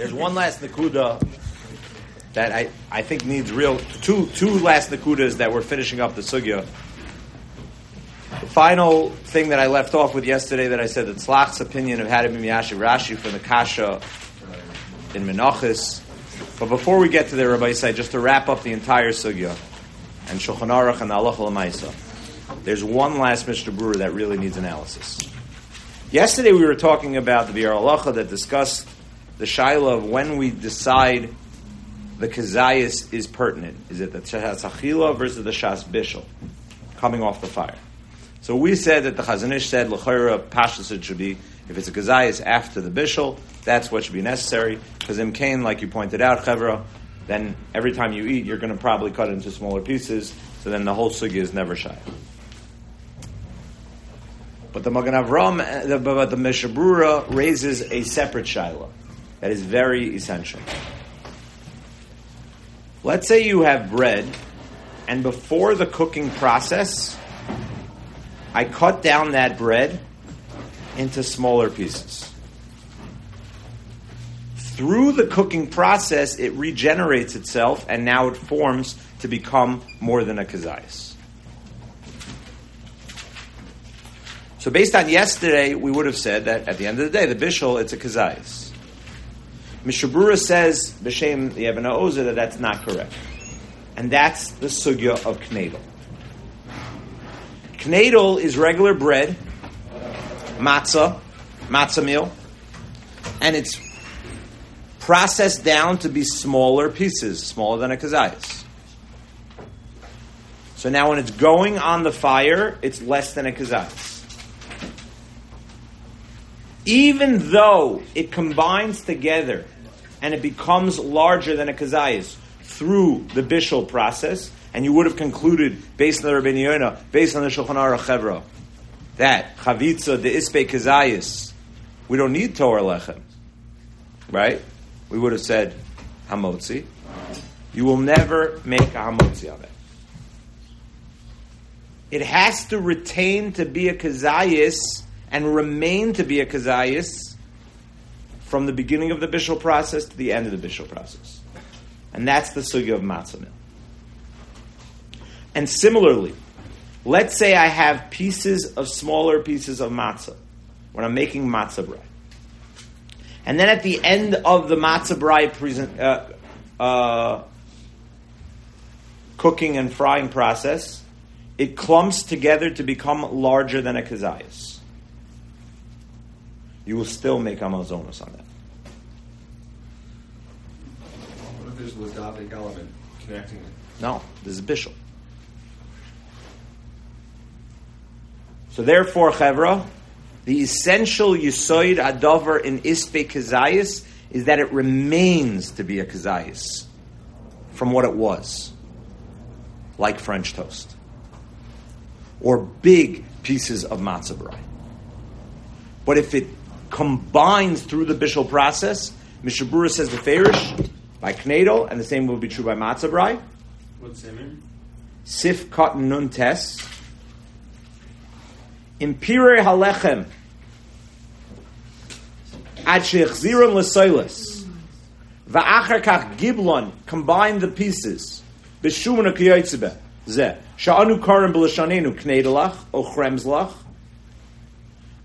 There's one last Nakuda that I, I think needs real two two last Nakudas that we're finishing up the sugya. The final thing that I left off with yesterday that I said that Tzlach's opinion of how to Rashi from the Kasha in Menachos. But before we get to there, Rabbi Yisai, just to wrap up the entire sugya and Shulchan Aruch and Allah Lamaisa, there's one last Mishnah Berurah that really needs analysis. Yesterday we were talking about the Biur Halacha that discussed the shaila of when we decide the kazayas is pertinent. Is it the shas achila versus the shas bishul coming off the fire? So we said that the Chazon Ish said l'chayra pashas it should be if it's a kazayas after the bishul, that's what should be necessary. Because in Cain, like you pointed out, chevra, then every time you eat, you're going to probably cut into smaller pieces. So then the whole sugi is never shy. But the Magen Avram, uh, the, but the Mishabura raises a separate shaila that is very essential. Let's say you have bread, and before the cooking process, I cut down that bread into smaller pieces. Through the cooking process, it regenerates itself, and now it forms to become more than a kazayas. So, based on yesterday, we would have said that at the end of the day, the bishul, it's a kazayas. Mishabura says, B'Shem the Ebena Ozer, that that's not correct. And that's the sugya of knedel. Knedel is regular bread, matzah, matzah meal, and it's processed down to be smaller pieces, smaller than a kazayas. So now when it's going on the fire, it's less than a kazayas even though it combines together and it becomes larger than a kazayas through the bishul process, and you would have concluded based on the Rabbi Yonah, based on the Shulchan Aruch Chevra, that chavitza the ispe kazayas, we don't need Torah lechem, right? We would have said hamotzi. You will never make a hamotzi of it. It has to retain to be a kazayas and remain to be a kazayas from the beginning of the bishul process to the end of the bishul process. And that's the sugya of matzah meal. And similarly, let's say I have pieces of smaller pieces of matzah when I'm making matzah bread. And then at the end of the matzah bread present, uh, uh, cooking and frying process, it clumps together to become larger than a kazayas you will still make Amazonas on that. What if there's ladavik element connecting it? No, this is bishul. So therefore, Chevra, the essential yisoid adover in ispe kazayis is that it remains to be a kazayis from what it was, like French toast or big pieces of matzah bread. But if it combines through the bishul process. Mishabura says the ferish by knedel, and the same will be true by matzah brai. What's semen? Sif katan nun tes. Impire halechem. Ad shechziron l'soilis. Va'achar kach giblon. Combine the pieces. B'shuman ha'kiyotzebe. Zeh. Sha'anu karim b'lashanenu knedelach, o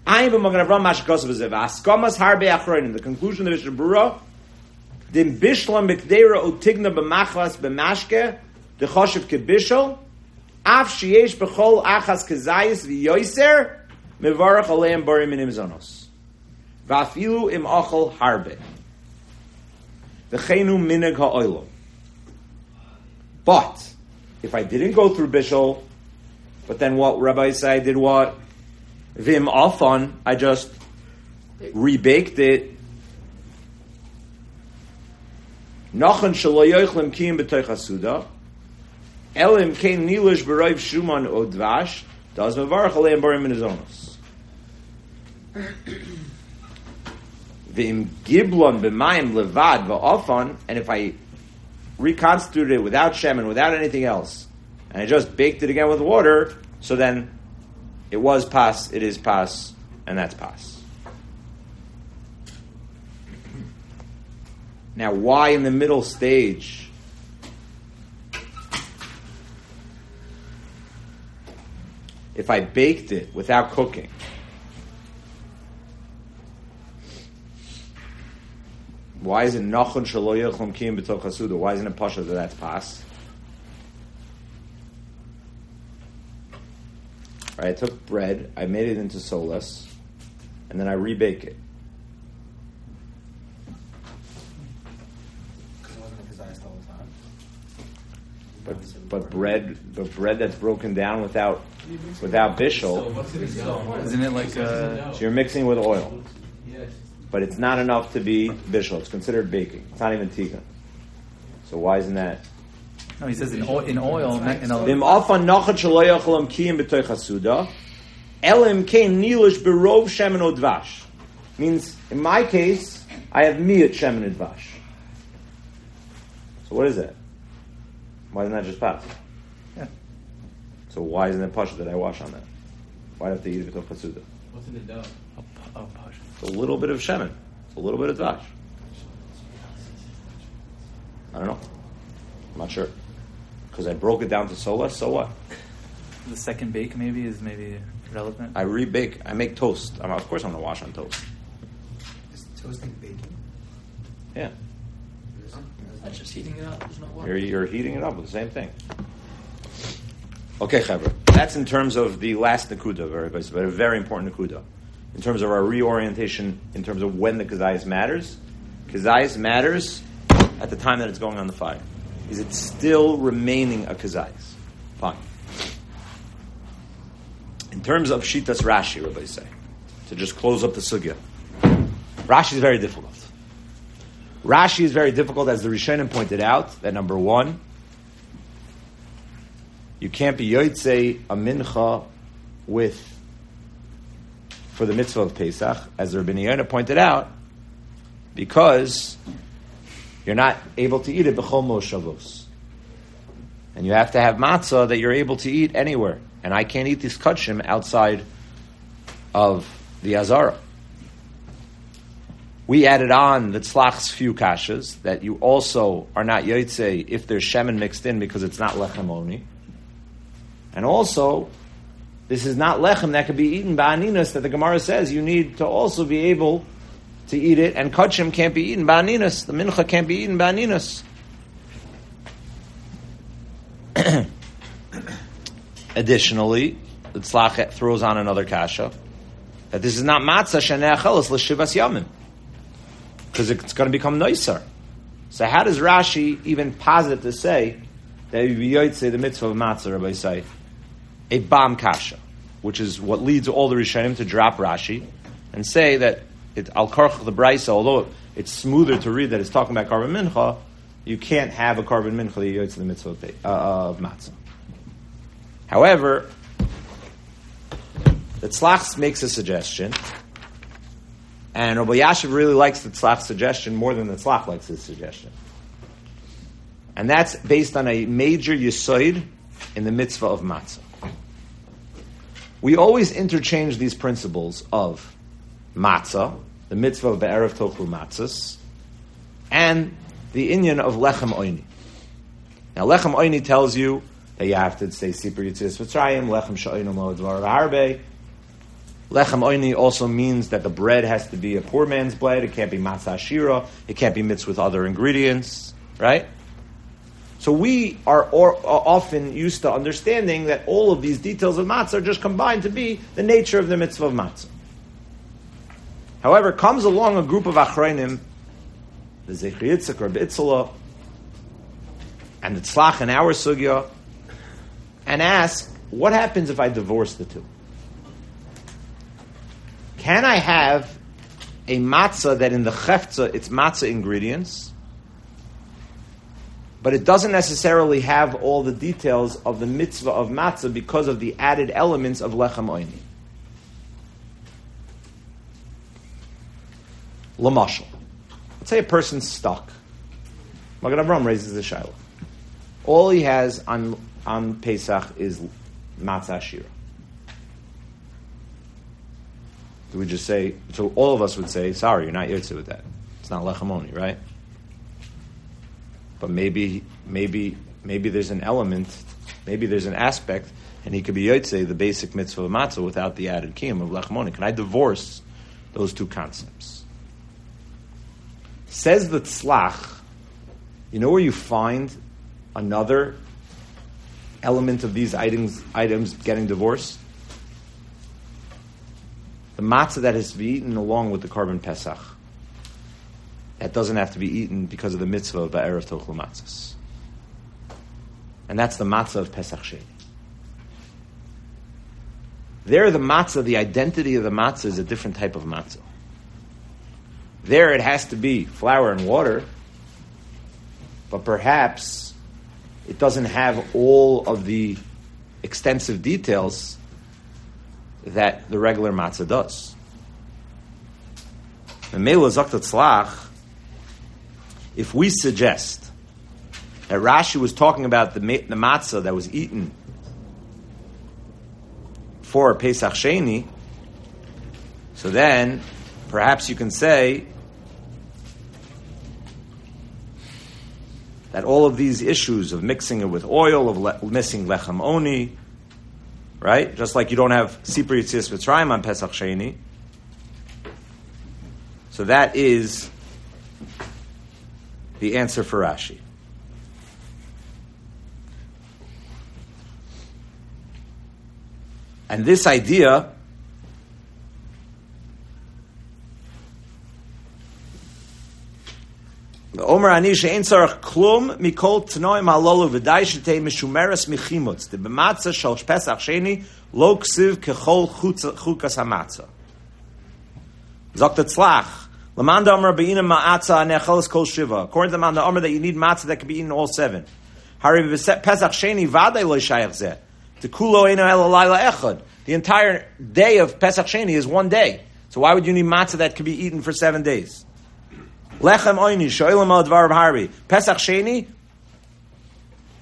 Ein b'magen Avram mashkos v'zev. Askamas harbe achronim. The conclusion of the Mishnah Berurah, Dim bishlam b'kdeira utigna b'machlas b'mashke, dechoshev kebishol, af sheyesh b'chol achas kezayis v'yoyser, mevarach aleim barim minim zonos. V'afilu im ochel harbe. V'cheinu minig ha'oilom. But, if I didn't go through bishol, but then what Rabbi Isai did what? Vim Alfon, I just rebaked it. Nachon shaloyochlim kiyim b'toich. Elim kein nilish b'roiv shuman o dvash. Does mevarach aleim barim minizonos. Vim giblon b'mayim levad v'alfon. And if I reconstituted it without shem and without anything else, and I just baked it again with water, so then it was pas, it is pas, and that's pas. Now, why in the middle stage? If I baked it without cooking, why is it nachon shaloyach lomkim b'toch? Why isn't it pasha that that's pas? Right, I took bread, I made it into solas, and then I rebake it. Because it wasn't a kazayas the whole time. But but bread, but bread that's broken down without without bishul, Isn't it like uh, so you're mixing with oil. But it's not enough to be bishul. It's considered baking. It's not even tikkun. So why isn't that? No? He says in oil, in oil. In a, Vim afan nachat shelo yachol kiyim b'toich elim kein nilish berov shemen o dvash. Means, in my case, I have miyat shemen and dvash. So what is that? Why isn't that just pass? Yeah. So why isn't it pasha that I wash on that? Why do I have to eat it b'toich hasuda? What's in the dough? a, a pasha. A little bit of shemen. It's a little bit of dvash. I don't know. I'm not sure. Because I broke it down to sola, so what? The second bake maybe is maybe relevant. I rebake. I make toast. I'm, of course, I'm going to wash on toast. Is toasting baking? Yeah, That's just heating it up. There's no water. you're, you're heating it up with the same thing. Okay, Chevra. That's in terms of the last nakuda, very, but a very important nakuda. In terms of our reorientation, in terms of when the kazayas matters, kazayas matters at the time that it's going on the fire. Is it still remaining a kazayas? Fine. In terms of shitas Rashi, Rabbi say, to just close up the sugya, Rashi is very difficult. Rashi is very difficult, as the Rishonim pointed out, that number one, you can't be yotzei a mincha with for the mitzvah of Pesach, as the Rabbi Yonah pointed out, because you're not able to eat it b'chol. And you have to have matzah that you're able to eat anywhere. And I can't eat this kachim outside of the Azara. We added on the tzlach's few kashas that you also are not yotzei if there's shemen mixed in because it's not lechem oni. And also, this is not lechem that could be eaten by aninas that the Gemara says you need to also be able to eat it, and kachim can't be eaten by aninas. The mincha can't be eaten by aninas. Additionally, the tzlach throws on another kasha that this is not matzah sheneachelis l'shivas yamin because it's going to become nicer. So how does Rashi even posit to say that yotzei the mitzvah of matzah, Rabbi say, a bomb kasha, which is what leads all the Rishonim to drop Rashi and say that it al karch the brisa, although it's smoother to read that it's talking about korban mincha, you can't have a korban mincha yotzei the mitzvah of, uh, matzah. However, the Tzlach makes a suggestion, and Rabbi Yashiv really likes the Tzlach's suggestion more than the Tzlach likes his suggestion. And that's based on a major yisoid in the mitzvah of matzah. We always interchange these principles of matzah, the mitzvah of be'erev tochu matzahs, and the inyan of lechem oini. Now, lechem oini tells you that you have to say Sipur Yitzis Mitzrayim, Lechem Sha'oinu Mo Dvar Harbe. Lechem Oini also means that the bread has to be a poor man's bread. It can't be matzah shira. It can't be mixed with other ingredients, right? So we are, or, are often used to understanding that all of these details of matzah are just combined to be the nature of the mitzvah of matzah. However, comes along a group of achreinim, the Zecher Yitzchak, Rabbi Itzala, and the Tzlach in our sugya, and ask, what happens if I divorce the two? Can I have a matzah that in the cheftza it's matzah ingredients, but it doesn't necessarily have all the details of the mitzvah of matzah because of the added elements of lechem oini? Lamashal. Let's say a person's stuck. Magen Avram raises the shiloh. All he has on on Pesach is matzah shira. Do we just say? So all of us would say, "Sorry, you're not yotze with that. It's not lechamoni, right?" but maybe, maybe, maybe there's an element, maybe there's an aspect, and he could be yotze the basic mitzvah of matzah without the added kiyum of lechmoni. Can I divorce those two concepts? Says the tzlach. You know where you find another element of these items items getting divorced? The matzah that has to be eaten along with the korban pesach. That doesn't have to be eaten because of the mitzvah of Ba'erev Tochel Matzahs. And that's the matzah of Pesach Sheni. There, the matzah, the identity of the matzah is a different type of matzah. There, it has to be flour and water, but perhaps it doesn't have all of the extensive details that the regular matzah does. If we suggest that Rashi was talking about the, the matzah that was eaten for Pesach Sheni, so then perhaps you can say that all of these issues of mixing it with oil, of le- missing lechem oni, right? Just like you don't have Sipri Yitzis Mitzrayim on Pesach Sheni. So that is the answer for Rashi. And this idea Omer ani she'en tzarach klum mikol tnoim halolu v'dai shetei mishumeres michimutz. de b'matzah shal pesach sheni lo ksiv kechol chukas hamatzah. Zok tzlach. Lamanda Omer be'ina ma'atzah nechelis kol shiva. According to the Manda Omer that you need matzah that can be eaten all seven. Hari pesach sheni vadei lo shayach zeh. The kulo eno el echad. The entire day of Pesach Sheni is one day. So why would you need matzah that can be eaten for seven days? Lechem oini, shoilam al dvar harbi. Pesach Sheni,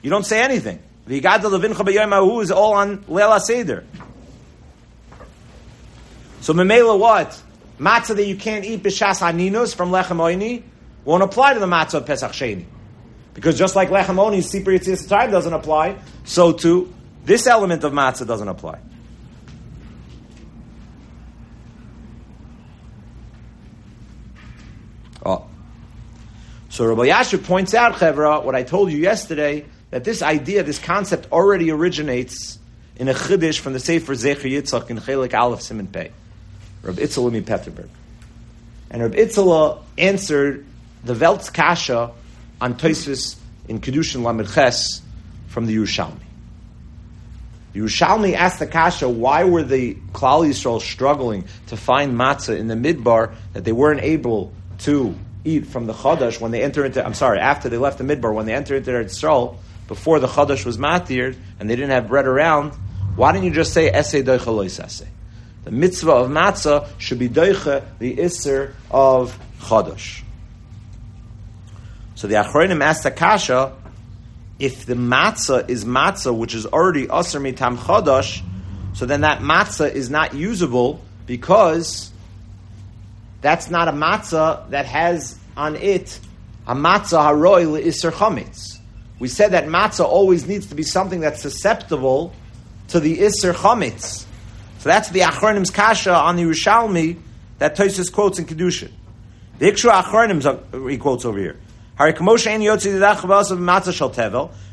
you don't say anything. The Yigad Levincha b'yom is all on Leila Seder. So Memela what? Matzah that you can't eat b'shas haninus from Lechem oini won't apply to the matzah of Pesach Sheni. Because just like Lechem Oni, Sipri Yitzis time doesn't apply, so too, this element of matzah doesn't apply. Oh. So Rabbi Yasher points out, Chevra, what I told you yesterday, that this idea, this concept already originates in a chiddush from the Sefer Zecher Yitzchak in Chelik Aleph Simon Pei. Rabbi Itzela Petterberg. And Rabbi Itzela answered the Veltz Kasha on Toisvis in Kedushin Lamed Ches from the Yerushalmi. The Yerushalmi asked the Kasha, why were the Klal Yisrael struggling to find matzah in the midbar that they weren't able to eat from the Chadash when they enter into, I'm sorry, after they left the Midbar, when they entered into their Yisrael, before the Chadash was matir and they didn't have bread around, why didn't you just say Esei Doicha Esei? The mitzvah of matzah should be Doicha, the Isser of Chadash. So the Achronim asked Akasha, if the matzah is matzah which is already Asr Mitam Chadash, so then that matzah is not usable because that's not a matzah that has on it a matzah haroi le'isr chametz. We said that matzah always needs to be something that's susceptible to the isr chametz. So that's the Achronim's kasha on the Yerushalmi that Tosis quotes in Kedushin. The Ikshu Achronim he quotes over here.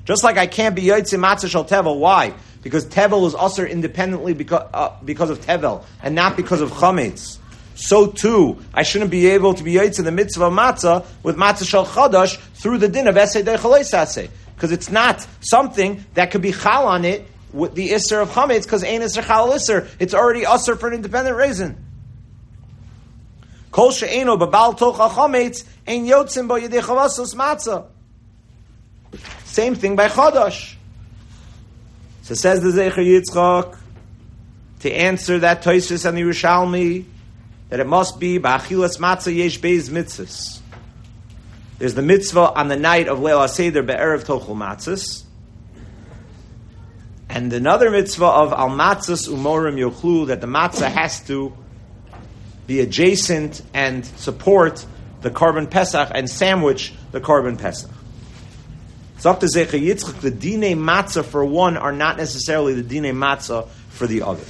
Just like I can't be yotzi matzah shal tevel. Why? Because tevel is usher independently because, uh, because of tevel and not because of chametz so too I shouldn't be able to be yaitz in the mitzvah of a matzah with matzah shel chadash through the din of esay dechalei because it's not something that could be chal on it with the isser of chametz because ain't isser chal isser. It's already usser for an independent reason. Kol she'eno babal tocha chametz ein yotzim bo yedei matzah. Same thing by chadash. So says the Zecher Yitzchak to answer that Toisus and the Yerushalmi that it must be ba'achilas matzah yesh beis mitzvahs. There's the mitzvah on the night of Leil HaSeder be'erev tochel matzahs. And another mitzvah of al matzahs umorim yochlu, that the matzah has to be adjacent and support the korban pesach and sandwich the korban pesach. Zakta Zecher Yitzchak, the dine matzah for one are not necessarily the dine matzah for the other.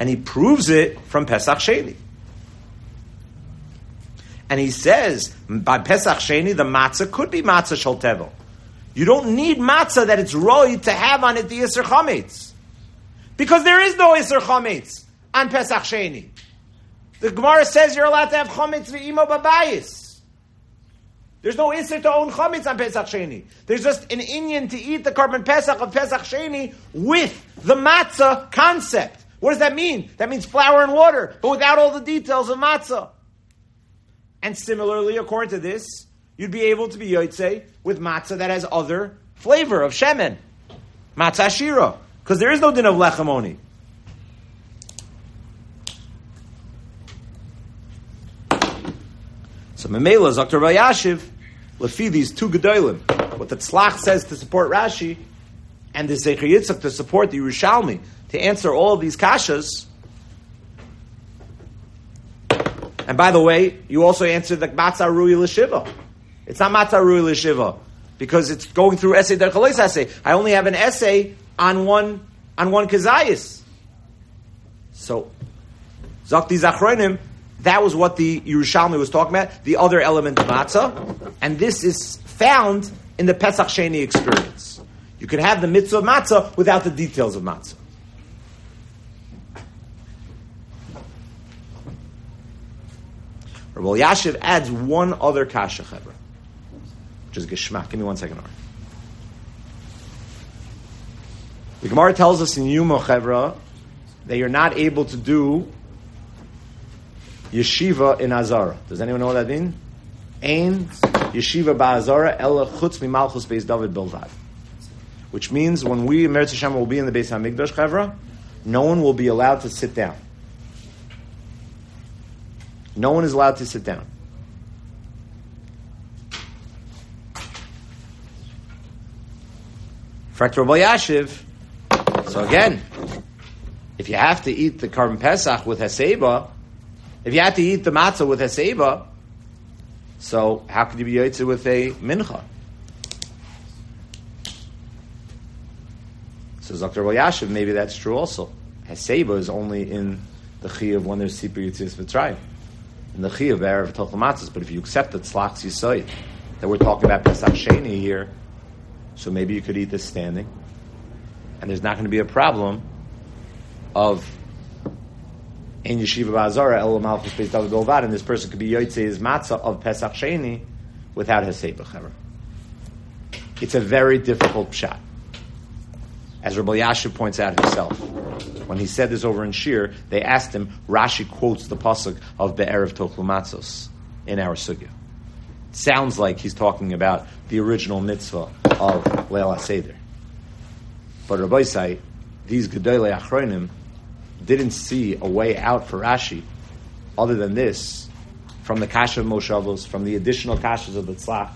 And he proves it from Pesach Sheni. And he says, by Pesach Sheni, the matzah could be matzah shaltevel. You don't need matzah that it's roy to have on it the Isser Chametz. Because there is no Isser Chametz on Pesach Sheni. The Gemara says you're allowed to have Chametz v'imo babayis. There's no Isser to own Chametz on Pesach Sheni. There's just an Indian to eat the korban Pesach of Pesach Sheni with the matzah concept. What does that mean? That means flour and water, but without all the details of matzah. And similarly, according to this, you'd be able to be yotze with matzah that has other flavor of shemen, matzah shira, because there is no din of lechamoni. So Memela Dr. Vayashiv, lefi these two gedolim, what the Tzlach says to support Rashi, and the Sefer Yitzchak to support the Yerushalmi, to answer all of these kashas. And by the way, you also answered the matzah rui l'shiva. It's not matzah rui l'shiva because it's going through essay derchalos essay. I only have an essay on one on one kazayis. So zakti zachronim. That was what the Yerushalmi was talking about. The other element of matzah, and this is found in the Pesach Sheni experience. You can have the mitzvah of matzah without the details of matzah. Rabbi Yashiv adds one other kasha chevra, which is geshmak. Give me one second, Ar. The Gemara tells us in Yuma chevra that you're not able to do yeshiva in Azara. Does anyone know what that means? Ain yeshiva ba ba'azara ella chutz mimalchus beis David bilvad. Which means when we Meretz Hashem will be in the Beis Hamikdash chevra, no one will be allowed to sit down. No one is allowed to sit down. Yashiv. So again, if you have to eat the korban pesach with haseba, if you have to eat the matzah with haseba, so how could you be yotze with a mincha? So Dr. Yashiv, maybe that's true also. Haseba is only in the chi of when there's sipur yitzis v'tzrayim in the Chiyav Erev Tochel but if you accept that Tzlachs Yisoid, that we're talking about Pesach Sheni here, so maybe you could eat this standing, and there's not going to be a problem of Ein Yeshiva Ba'azara El Malchus Beis David Bilvad, and this person could be Yotzei his matzah of Pesach Sheni without his Seibach It's a very difficult pshat. As Rabbi Yashiv points out himself, when he said this over in Shir, they asked him, Rashi quotes the pasuk of Be'erev Tochlumatzos in our sugya. Sounds like he's talking about the original mitzvah of Leila Seder. But Rabbi say, these Gedolei Achronim didn't see a way out for Rashi other than this from the Kasha of Moshavos, from the additional Kashas of the Tzlach.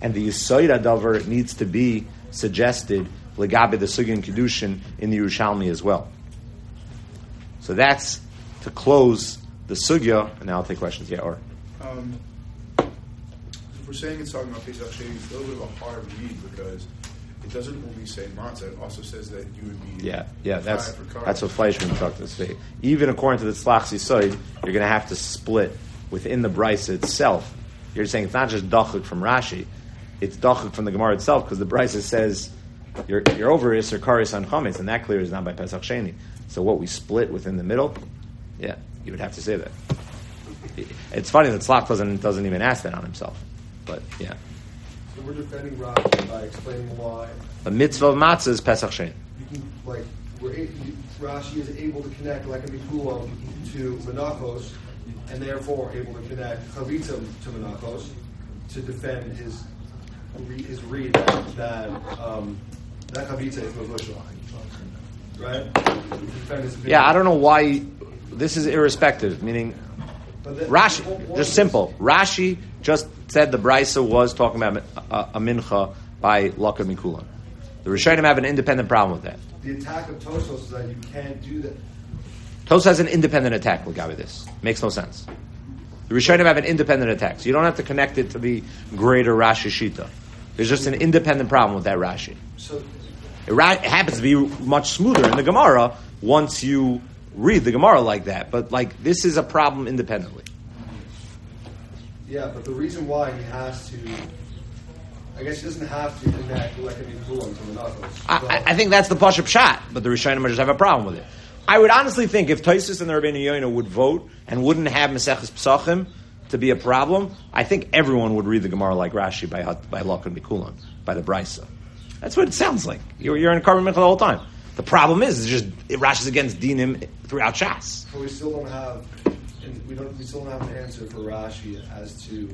And the Yisoid Adavar needs to be suggested legabe the sugya kedushin in the Yerushalmi as well. So that's to close the sugya, and now I'll take questions. Yeah, or Um, if we're saying it's talking about Pesach Sheni, it's a little bit of a hard read because it doesn't only say matzah; it also says that you would be yeah, yeah. That's fried for carbs. that's what Fleischman talked to say. Even according to the Tzlach Sisoid, you're going to have to split within the brisa itself. You're saying it's not just dachuk from Rashi; it's dachuk from the Gemara itself because the brisa says you're, you're over Isser Karis on Chametz, and that clear is not by Pesach Sheni. So what we split within the middle, yeah, you would have to say that. It's funny that Tzlach doesn't, doesn't even ask that on himself. But yeah. So we're defending Rashi by explaining why The mitzvah of matzah is Pesach Sheni. you can, like, we're, Rashi is able to connect like a Mikulam to Menachos, and therefore able to connect Chavitza to Menachos to defend his his read that that, um, that Chavitza is Mavushal. Right? To defend his opinion. Yeah, I don't know why this is irrespective, meaning Rashi, just simple. Rashi just said the Brisa was talking about a, a mincha by Laka Mikula. The Rishonim have an independent problem with that. The attack of Tosos is that you can't do that. Tos has an independent attack with this. Makes no sense. The Rishonim have an independent attack, so you don't have to connect it to the greater Rashi Shita. There's just an independent problem with that Rashi. So It, ra- happens to be much smoother in the Gemara once you read the Gemara like that, but like this is a problem independently. Yeah, but the reason why he has to, I guess he doesn't have to connect Lekami Kulam to Menachos. I, I- I think that's the Pashup shot, but the Rishonim just have a problem with it. I would honestly think if Taisus and the Rabbeinu Yoina would vote and wouldn't have Maseches Pesachim to be a problem, I think everyone would read the Gemara like Rashi by by Lakan Mikulan, by the Brisa. That's what it sounds like. You're, you're in Korban Michal the whole time. The problem is, it's just it Rashi's against Dinim throughout Shas. But we still don't have, we don't, we still don't have an answer for Rashi as to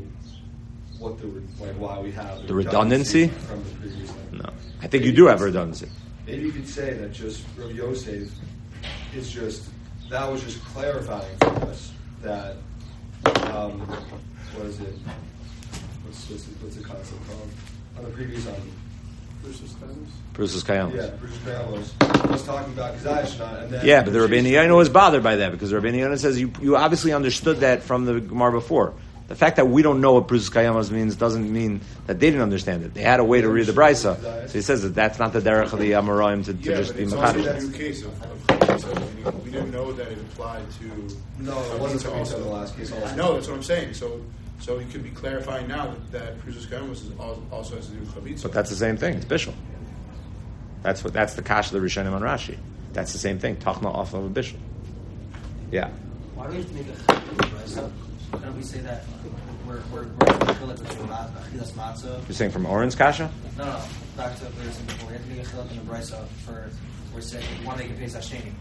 what the, like, why we have The redundancy? from the previous. No, I think you do have redundancy. Maybe you could say that just Rav Yosef is just, that was just clarifying for us that, um, what is it? What's, what's, the- what's the concept called? On the previous item. Bruce's Kayamas. Yeah, Bruce Ramos was talking about Kazashna and then. Yeah, but the Rabbeinu Yoina was bothered by that because the Rabbeinu Yoina says you, you obviously understood that from the Gemara before. The fact that we don't know what Bruce Kayamas means doesn't mean that they didn't understand it. They had a way to read the Brisa. So he says that that's not the derech of the Amoraim to, to Yeah, just but be it's also a machadish. new case of, of Chametza, we didn't know that it applied to. No, it wasn't Chametza Chametza in the last case also. I know, that's what I'm saying, so, so he could be clarifying now that, that Pruzis Kayamas also has to do with Chametza. But that's the same thing. It's bishul. That's what. That's the kash of the Rishonim on Rashi. That's the same thing. Tachna off of a bishul. Yeah. Why do we have to make a chiluk, So couldn't we say that we're we're we're chiluk between ma- achilas matzah? You're saying from Oren's kasha? No, no, back to what we were saying before. We have to make a chiluk in the brisa for we're saying we want to make a pesach sheni.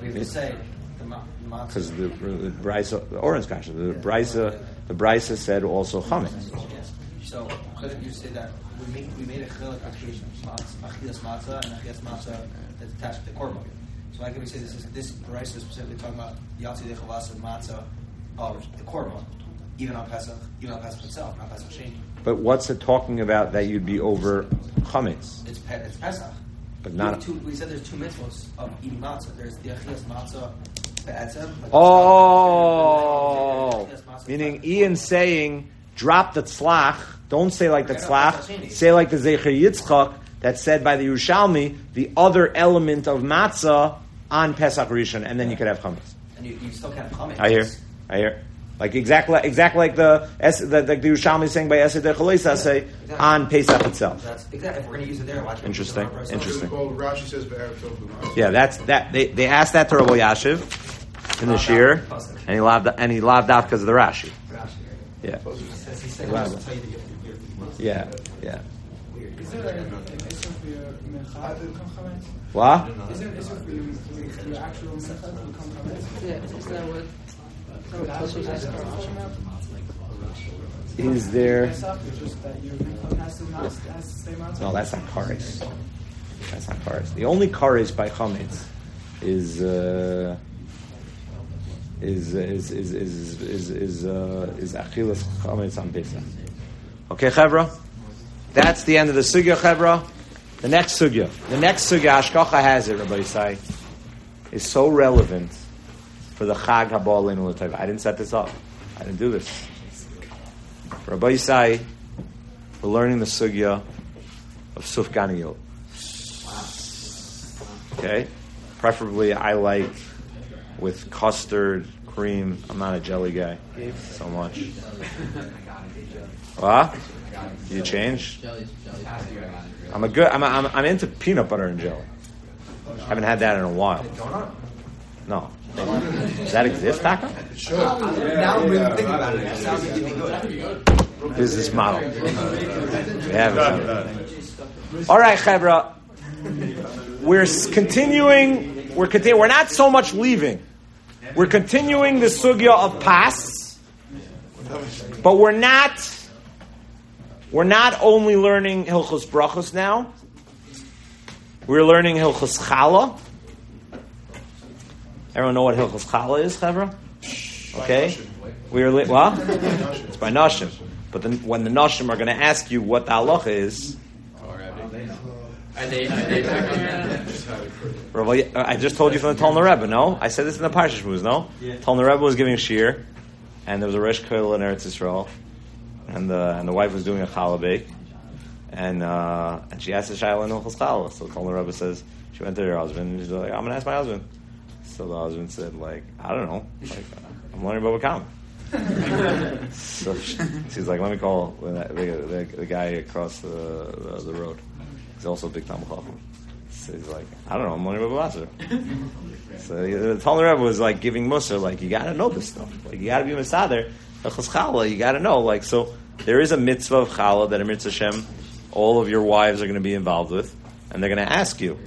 We have to say the ma- matzah. Because the, the Brisa, the Oren's kasha, the Brisa, the Brisa said also chametz. So couldn't you say that we make we made a matz- achilas matzah and achilas matzah that's attached to the korban? So why can we say this is this brisa is specifically talking about yatsi dechavas and matzah of the korban, even on Pesach, even on Pesach itself, not Pesach sheni. But what's it talking about that you'd be over chametz? It's pe- it's Pesach. But We not- have Two, we said there's two mitzvahs of eating matzah. There's the achilas matzah be'etzem. like Oh, meaning Ian saying, drop the tzlach. Don't say like the tzlach. Say like the Zecher Yitzchak that said by the Yerushalmi, the other element of matzah on Pesach Rishon, and then you could have chametz. And you, you still can't comment. I hear, I hear. Like exactly, exactly like the Es- the, the Yerushalmi is saying by Esed Chalesa say on Pesach itself. That's exactly. If we're going to use it there, why can't we use it Interesting, on our brisa? interesting. Rashi says Be'erev Tov B'Matzah. Yeah, that's that. They, they asked that to Rabbi Yashiv in the shir, and he loved and he loved out because of the Rashi. Yeah, Says he said, Wow. "I'll tell you that you're- you're- you're- yeah, yeah. What? Is there. No, that's not kares. That's not kares. The only kares by chametz is uh, is is is is is is uh, is achilas chametz on Pesach. Okay, Chevra. That's the end of the sugya, Chevra. The next sugya, the next sugya, Ashkacha has it. Rabbi say, is so relevant for the Chag Habal Leinu L'Tov. I didn't set this up. I didn't do this. Rabbi Yisai, we're learning the sugya of Sufganiyot. Okay? Preferably, I like with custard, cream. I'm not a jelly guy so much. What? You change? I'm a good. I'm, I'm, I'm into peanut butter and jelly. I haven't had that in a while. No. Does that exist, Taka? Now I'm really thinking about it. It sounds like it'd be good. Business model. We have it. All right, Chebra. We're continuing. We're continuing. We're not so much leaving. We're continuing the sugya of pas, but we're not. We're not only learning Hilchos Brachos now. We're learning Hilchos Chala. Everyone know what Hilchos Chala is, Chebra? Okay. We're li- what? It's by Nashim. But then when the Nashim are going to ask you what the halacha is, Are they, are they Rabbi, I just told you from the Talmud Rebbe, no? I said this in the Parsha Shmuz, no? Talmud Rebbe was giving shir, and there was a Resh Koil in Eretz Yisrael, and the and the wife was doing a challah bake, and uh, and she asked the Shaila in Hilchos Challah. So the Kol Rebbe says she went to her husband, and she's like, I'm gonna ask my husband. So the husband said, like, I don't know, like I'm learning about Kam. so she, she's like, let me call the, the, the, the guy across the, the, the road. He's also a big Talmud Chacham. So he's like, I don't know, I'm learning about Basar. So the Talmud Rebbe was like giving Musar, like you got to know this stuff. Like you got to be Masader. You got to know. Like so, there is a mitzvah of Challah that a mitzvah Hashem, all of your wives are going to be involved with, and they're going to ask you,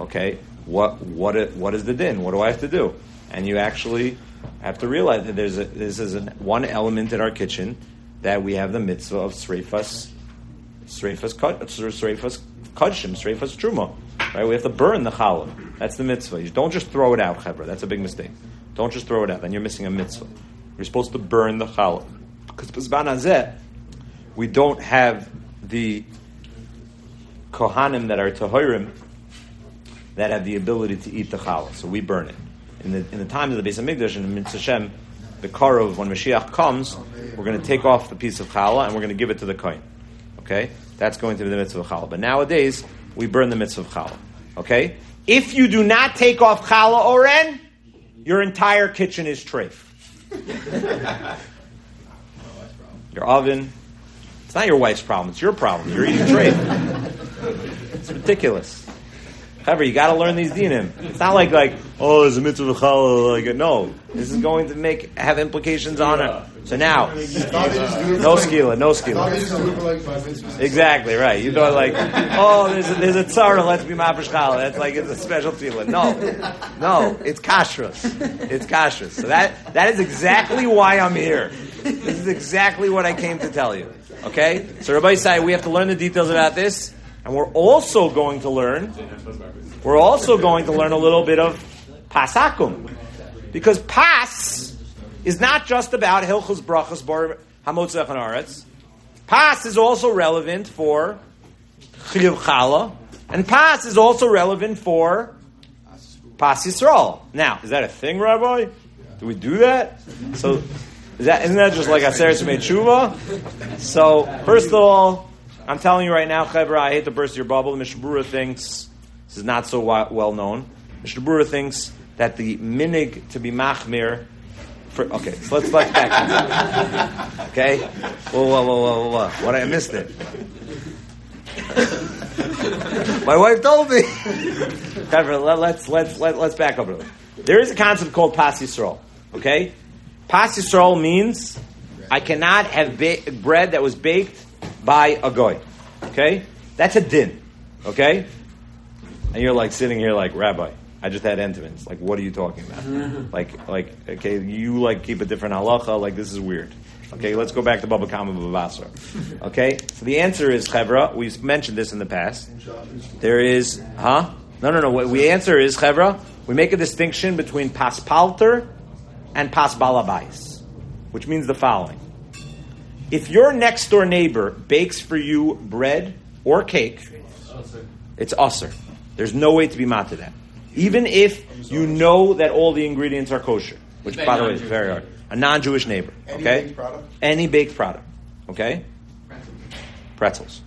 okay, what what what is the din? What do I have to do? And you actually have to realize that there's a, this is an, one element in our kitchen that we have the mitzvah of sreifas, sreifas sreifas kudshim, sreifas truma. Right? We have to burn the challah. That's the mitzvah. You don't just throw it out, chevra. That's a big mistake. Don't just throw it out. Then you're missing a mitzvah. You're supposed to burn the challah. Because b'zban we don't have the kohanim that are tahirim that have the ability to eat the challah. So we burn it. In the, in the times of the Beis Hamikdash and Mitzvah Hashem, the Karov, when Mashiach comes, we're going to take off the piece of challah and we're going to give it to the kohen. Okay? That's going to be the mitzvah of challah. But nowadays, we burn the mitzvah of challah. Okay? If you do not take off challah oren, your entire kitchen is treif. your oven. It's not your wife's problem. It's your problem. You're eating treif. it's ridiculous. However, you got to learn these dinim. It's not like like oh, there's a mitzvah challah. Like no, this is going to make have implications on it. So now, no skila, no skila. Exactly right. You thought like, oh, there's a, there's a tzara. Let's be mafish challah. That's like it's a special feeling. No, no, it's kashrus. It's kashrus. So that that is exactly why I'm here. This is exactly what I came to tell you. Okay. So Rabbi say we have to learn the details about this, and we're also going to learn. We're also going to learn a little bit of pasakum, because pas is not just about hilchos brachas bar aretz. Pas is also relevant for chiyuv chala, and pas is also relevant for pas yisrael. Now, is that a thing, Rabbi? Do we do that? So, is that isn't that just like a aseres tshuva? So, first of all, I'm telling you right now, Chevra, I hate to burst your bubble. Mishnah Berurah thinks this is not so well known. Mishnah Berurah thinks that the minig to be machmir. For, okay, so let's let's back. Okay, whoa, whoa, whoa, whoa, whoa, what I missed it. My wife told me. Chevra, let, let's let's let, let's back up a little. There is a concept called pas. Okay, pas means I cannot have ba- bread that was baked by a goy. Okay, that's a din. Okay, and you're like sitting here like Rabbi. I just had Entenmann's. Like, what are you talking about? like, like, okay, you like keep a different halacha. Like, this is weird. Okay, let's go back to Baba Kama Bavasra. Okay, so the answer is Chevra. We've mentioned this in the past. There is, huh? No, no, no. What we answer is Chevra. We make a distinction between paspalter and pasbalabais, which means the following: If your next door neighbor bakes for you bread or cake, it's usser. There's no way to be mad to that. Even if you know that all the ingredients are kosher, which by the way is very hard. A non-Jewish neighbor, Any okay? baked product? Any baked product, okay? Pretzels,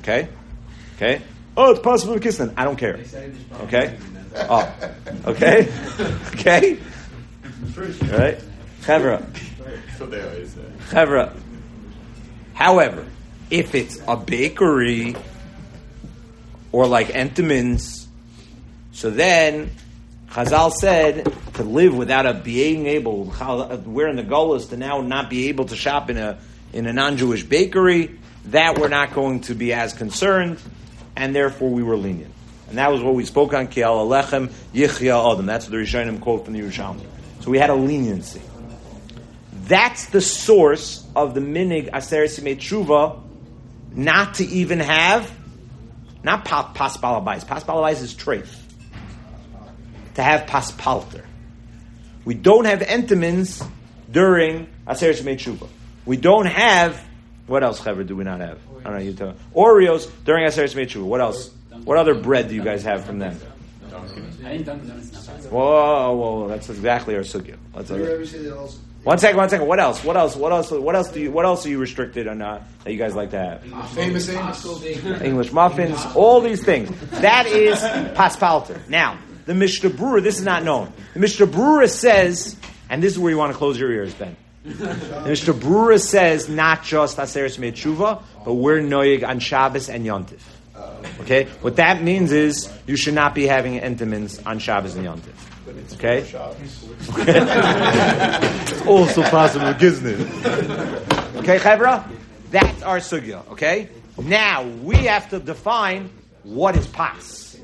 okay? Okay? Oh, it's possible to kiss them. I don't care. Okay? Oh, okay? Okay? All right? Chevra. Chevra. However, if it's a bakery or like Entenmann's, so then Chazal said to live without a being able, we're in the goal is to now not be able to shop in a in a non-Jewish bakery. That we're not going to be as concerned, and therefore we were lenient. And that was what we spoke on Kial Alechem Yichya Adam. That's what the Rishonim quote from the Yerushalmi. So we had a leniency. That's the source of the minig Aseres Tshuva not to even have not pa- pas balabais. Pas balabais is treif. To have paspalter. We don't have Entenmann's during Aseres Tshuva. We don't have what else, Chaver, do we not have? I don't know. You tell Oreos during Aseres Tshuva. What else? What other bread do you guys have from them? Whoa, whoa, whoa, that's exactly our sugya. Let's Did you ever say that also, One second, one second. What else? What else? What else? What else do you? What else are you restricted on uh, that you guys like to have? Famous Amos. English muffins, all these things. That is paspalter. Now, the Mishnah Berurah, this is not known. The Mishnah Berurah says, and this is where you want to close your ears, Ben. The Mishnah Berurah says not just Aseres Me'etshuva, but we're noyig on Shabbos and Yontif. Okay? What that means is you should not be having Entenmann's on Shabbos and Yontif. Okay? it's also possible, isn't it? Okay, Chevra? That's our sugya, okay? Now, we have to define what is pas.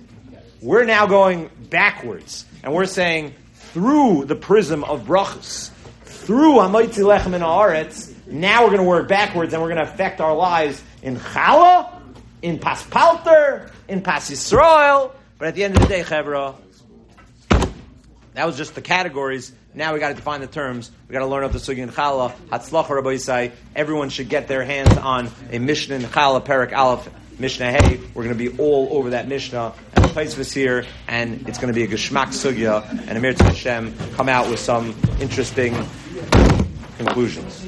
We're now going backwards, and we're saying through the prism of brachos, through Hamoitzi Lechem and Haaretz, now we're going to work backwards, and we're going to affect our lives in Chala, in Pas Palter, in Pas Yisrael, but at the end of the day, Chevra, that was just the categories. Now we got to define the terms. We got to learn up the sugi in challah. Hatzlacha Rabbi Yisai. Everyone should get their hands on a Mishnah in challah, Perek Aleph, Mishnah Hey. We're going to be all over that Mishnah. And the place was here, and it's going to be a geschmack sugya. And Amir Hashem come out with some interesting conclusions.